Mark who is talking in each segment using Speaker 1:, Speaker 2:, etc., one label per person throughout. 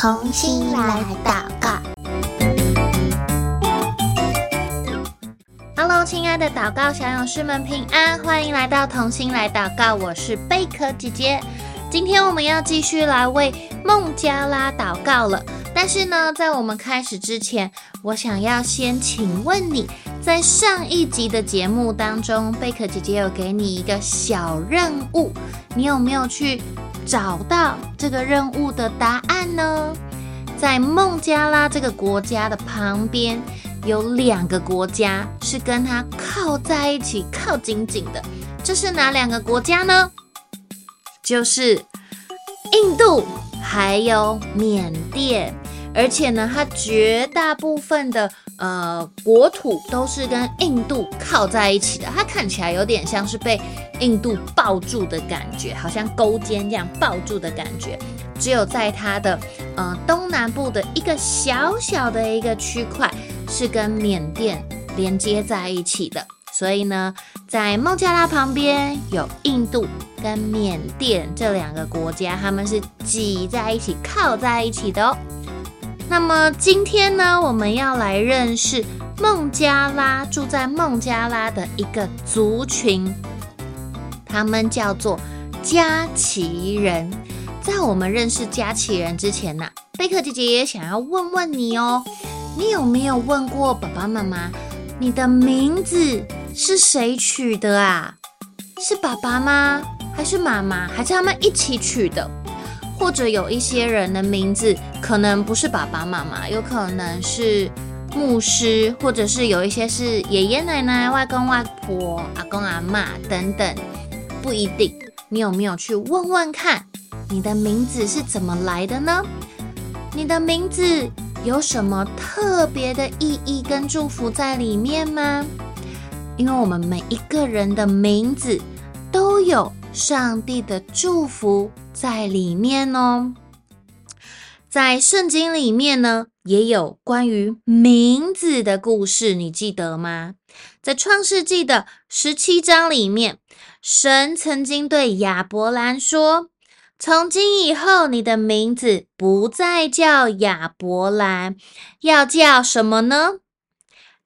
Speaker 1: 同心来祷告。Hello，亲爱的祷告小勇士们平安，欢迎来到同心来祷告。我是贝壳姐姐，今天我们要继续来为孟加拉祷告了。但是呢，在我们开始之前，我想要先请问你，在上一集的节目当中，贝壳姐姐有给你一个小任务，你有没有去找到这个任务的答案呢？在孟加拉这个国家的旁边，有两个国家是跟它靠在一起、靠紧紧的，这是哪两个国家呢？就是印度还有缅甸。而且呢，它绝大部分的呃国土都是跟印度靠在一起的，它看起来有点像是被印度抱住的感觉，好像勾肩这样抱住的感觉。只有在它的呃东南部的一个小小的一个区块是跟缅甸连接在一起的，所以呢，在孟加拉旁边有印度跟缅甸这两个国家，他们是挤在一起、靠在一起的哦。那么今天呢，我们要来认识孟加拉，住在孟加拉的一个族群，他们叫做加奇人。在我们认识加奇人之前呢，贝克姐姐也想要问问你哦，你有没有问过爸爸妈妈，你的名字是谁取的啊？是爸爸吗？还是妈妈？还是他们一起取的？或者有一些人的名字可能不是爸爸妈妈，有可能是牧师，或者是有一些是爷爷奶奶、外公外婆、阿公阿嬷等等，不一定。你有没有去问问看，你的名字是怎么来的呢？你的名字有什么特别的意义跟祝福在里面吗？因为我们每一个人的名字都有上帝的祝福在里面哦，在圣经里面呢，也有关于名字的故事，你记得吗？在创世纪的十七章里面，神曾经对亚伯兰说：“从今以后，你的名字不再叫亚伯兰，要叫什么呢？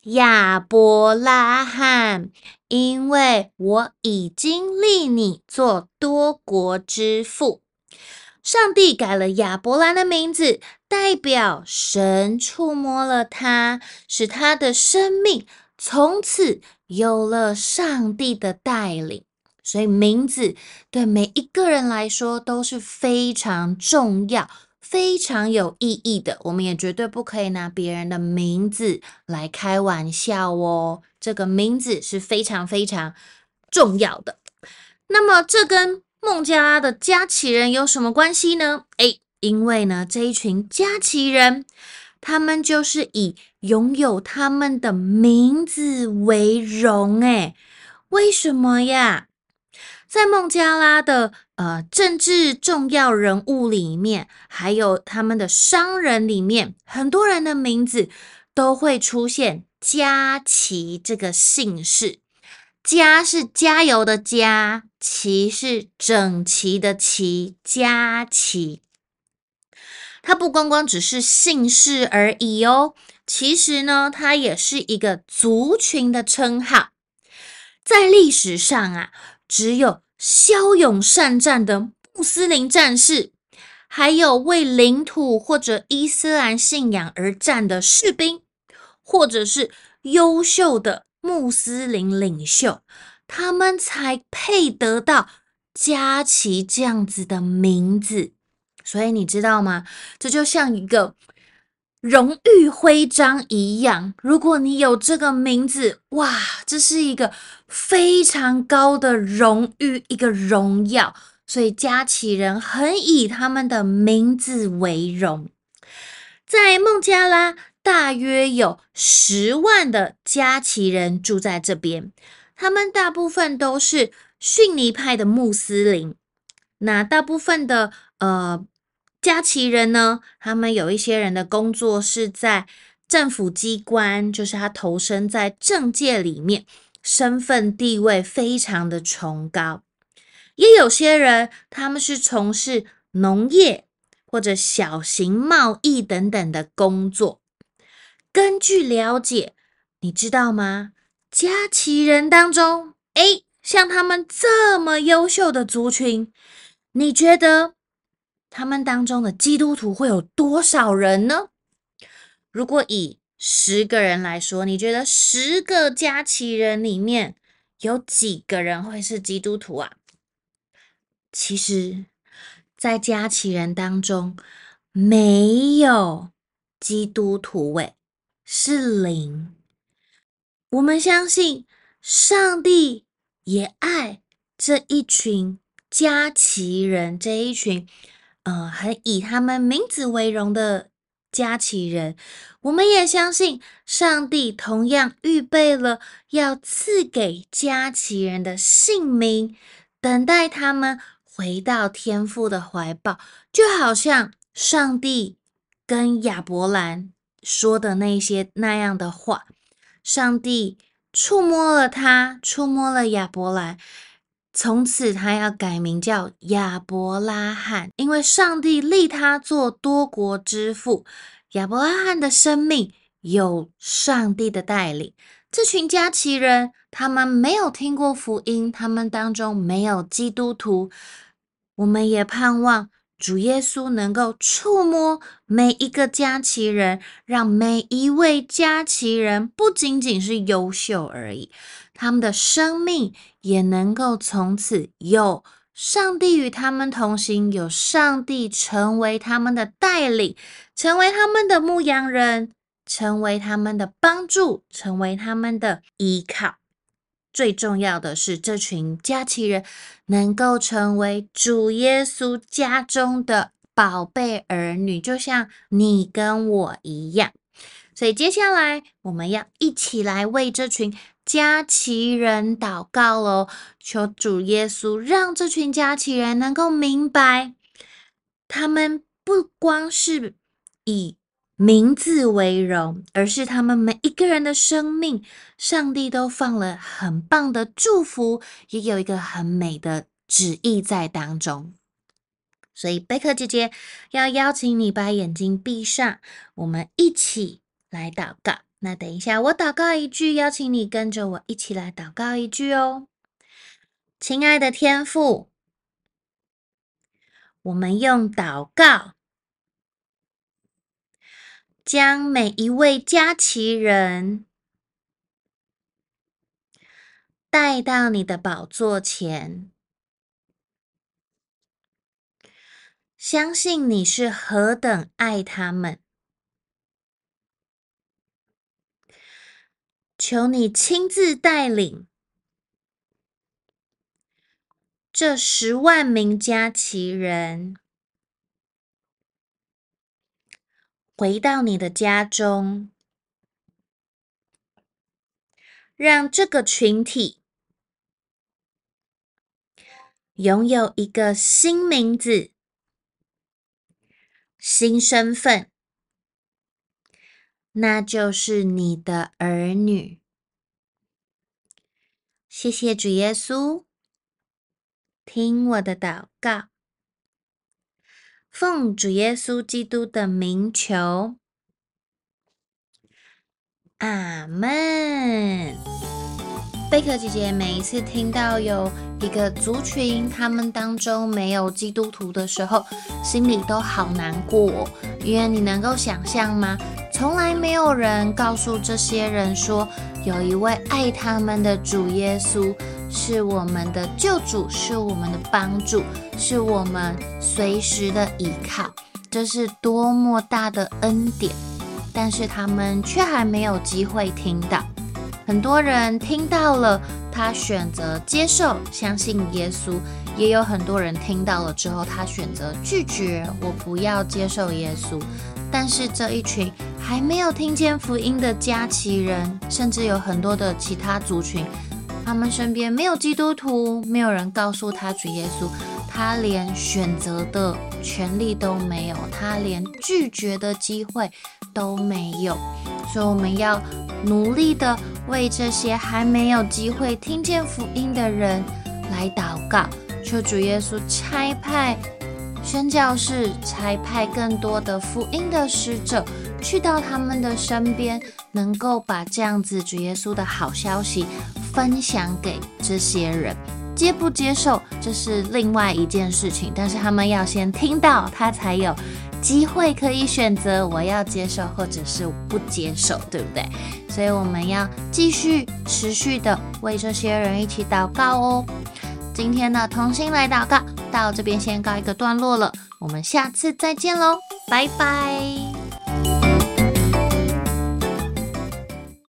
Speaker 1: 亚伯拉罕。”因为我已经立你做多国之父，上帝改了亚伯兰的名字，代表神触摸了他，使他的生命从此有了上帝的带领。所以名字对每一个人来说都是非常重要。非常有意义的，我们也绝对不可以拿别人的名字来开玩笑哦。这个名字是非常非常重要的。那么，这跟孟加拉的加奇人有什么关系呢？诶，因为呢，这一群加奇人，他们就是以拥有他们的名字为荣。诶，为什么呀？在孟加拉的呃政治重要人物里面，还有他们的商人里面，很多人的名字都会出现“加奇”这个姓氏。加是加油的加，奇是整齐的齐，加奇。它不光光只是姓氏而已哦，其实呢，它也是一个族群的称号。在历史上啊，只有骁勇善战的穆斯林战士，还有为领土或者伊斯兰信仰而战的士兵，或者是优秀的穆斯林领袖，他们才配得到加奇这样子的名字。所以你知道吗？这就像一个。荣誉徽章一样，如果你有这个名字，哇，这是一个非常高的荣誉，一个荣耀。所以加奇人很以他们的名字为荣。在孟加拉，大约有十万的加奇人住在这边，他们大部分都是逊尼派的穆斯林。那大部分的呃。加奇人呢，他们有一些人的工作是在政府机关，就是他投身在政界里面，身份地位非常的崇高。也有些人他们是从事农业，或者小型贸易等等的工作。根据了解，你知道吗？加其人当中，诶，像他们这么优秀的族群，你觉得他们当中的基督徒会有多少人呢？如果以十个人来说，你觉得十个加其人里面有几个人会是基督徒啊？其实，在加其人当中，没有基督徒位，是零。我们相信上帝也爱这一群加其人，这一群呃很以他们名字为荣的加其人。我们也相信上帝同样预备了要赐给加其人的姓名，等待他们回到天父的怀抱，就好像上帝跟亚伯兰说的那些那样的话。上帝触摸了他，触摸了亚伯兰，从此他要改名叫亚伯拉罕，因为上帝立他做多国之父。亚伯拉罕的生命有上帝的带领。这群加其人，他们没有听过福音，他们当中没有基督徒。我们也盼望。主耶稣能够触摸每一个加其人，让每一位加其人不仅仅是优秀而已，他们的生命也能够从此有上帝与他们同行，有上帝成为他们的带领，成为他们的牧羊人，成为他们的帮助，成为他们的依靠。最重要的是，这群加其人能够成为主耶稣家中的宝贝儿女，就像你跟我一样。所以接下来我们要一起来为这群加其人祷告喽，求主耶稣让这群加其人能够明白，他们不光是以名字为荣，而是他们每一个人的生命，上帝都放了很棒的祝福，也有一个很美的旨意在当中。所以贝克姐姐要邀请你把眼睛闭上，我们一起来祷告。那等一下我祷告一句，邀请你跟着我一起来祷告一句哦。亲爱的天父，我们用祷告。将每一位加其人带到你的宝座前，相信你是何等爱他们。求你亲自带领这十万名加其人。回到你的家中，让这个群体拥有一个新名字、新身份，那就是你的儿女。谢谢主耶稣，听我的祷告。奉主耶稣基督的名求，阿门。贝克姐姐每一次听到有一个族群，他们当中没有基督徒的时候，心里都好难过，因为你能够想象吗？从来没有人告诉这些人说，有一位爱他们的主耶稣。是我们的救主，是我们的帮助，是我们随时的依靠。这是多么大的恩典！但是他们却还没有机会听到。很多人听到了，他选择接受、相信耶稣；也有很多人听到了之后，他选择拒绝，我不要接受耶稣。但是这一群还没有听见福音的加其人，甚至有很多的其他族群。他们身边没有基督徒，没有人告诉他主耶稣，他连选择的权利都没有，他连拒绝的机会都没有。所以我们要努力的为这些还没有机会听见福音的人来祷告，求主耶稣差派宣教士差派更多的福音的使者去到他们的身边，能够把这样子主耶稣的好消息分享给这些人。接不接受，这是另外一件事情，但是他们要先听到，他才有机会可以选择我要接受或者是不接受，对不对？所以我们要继续持续的为这些人一起祷告哦。今天的同心来祷告到这边先告一个段落了，我们下次再见喽，拜拜。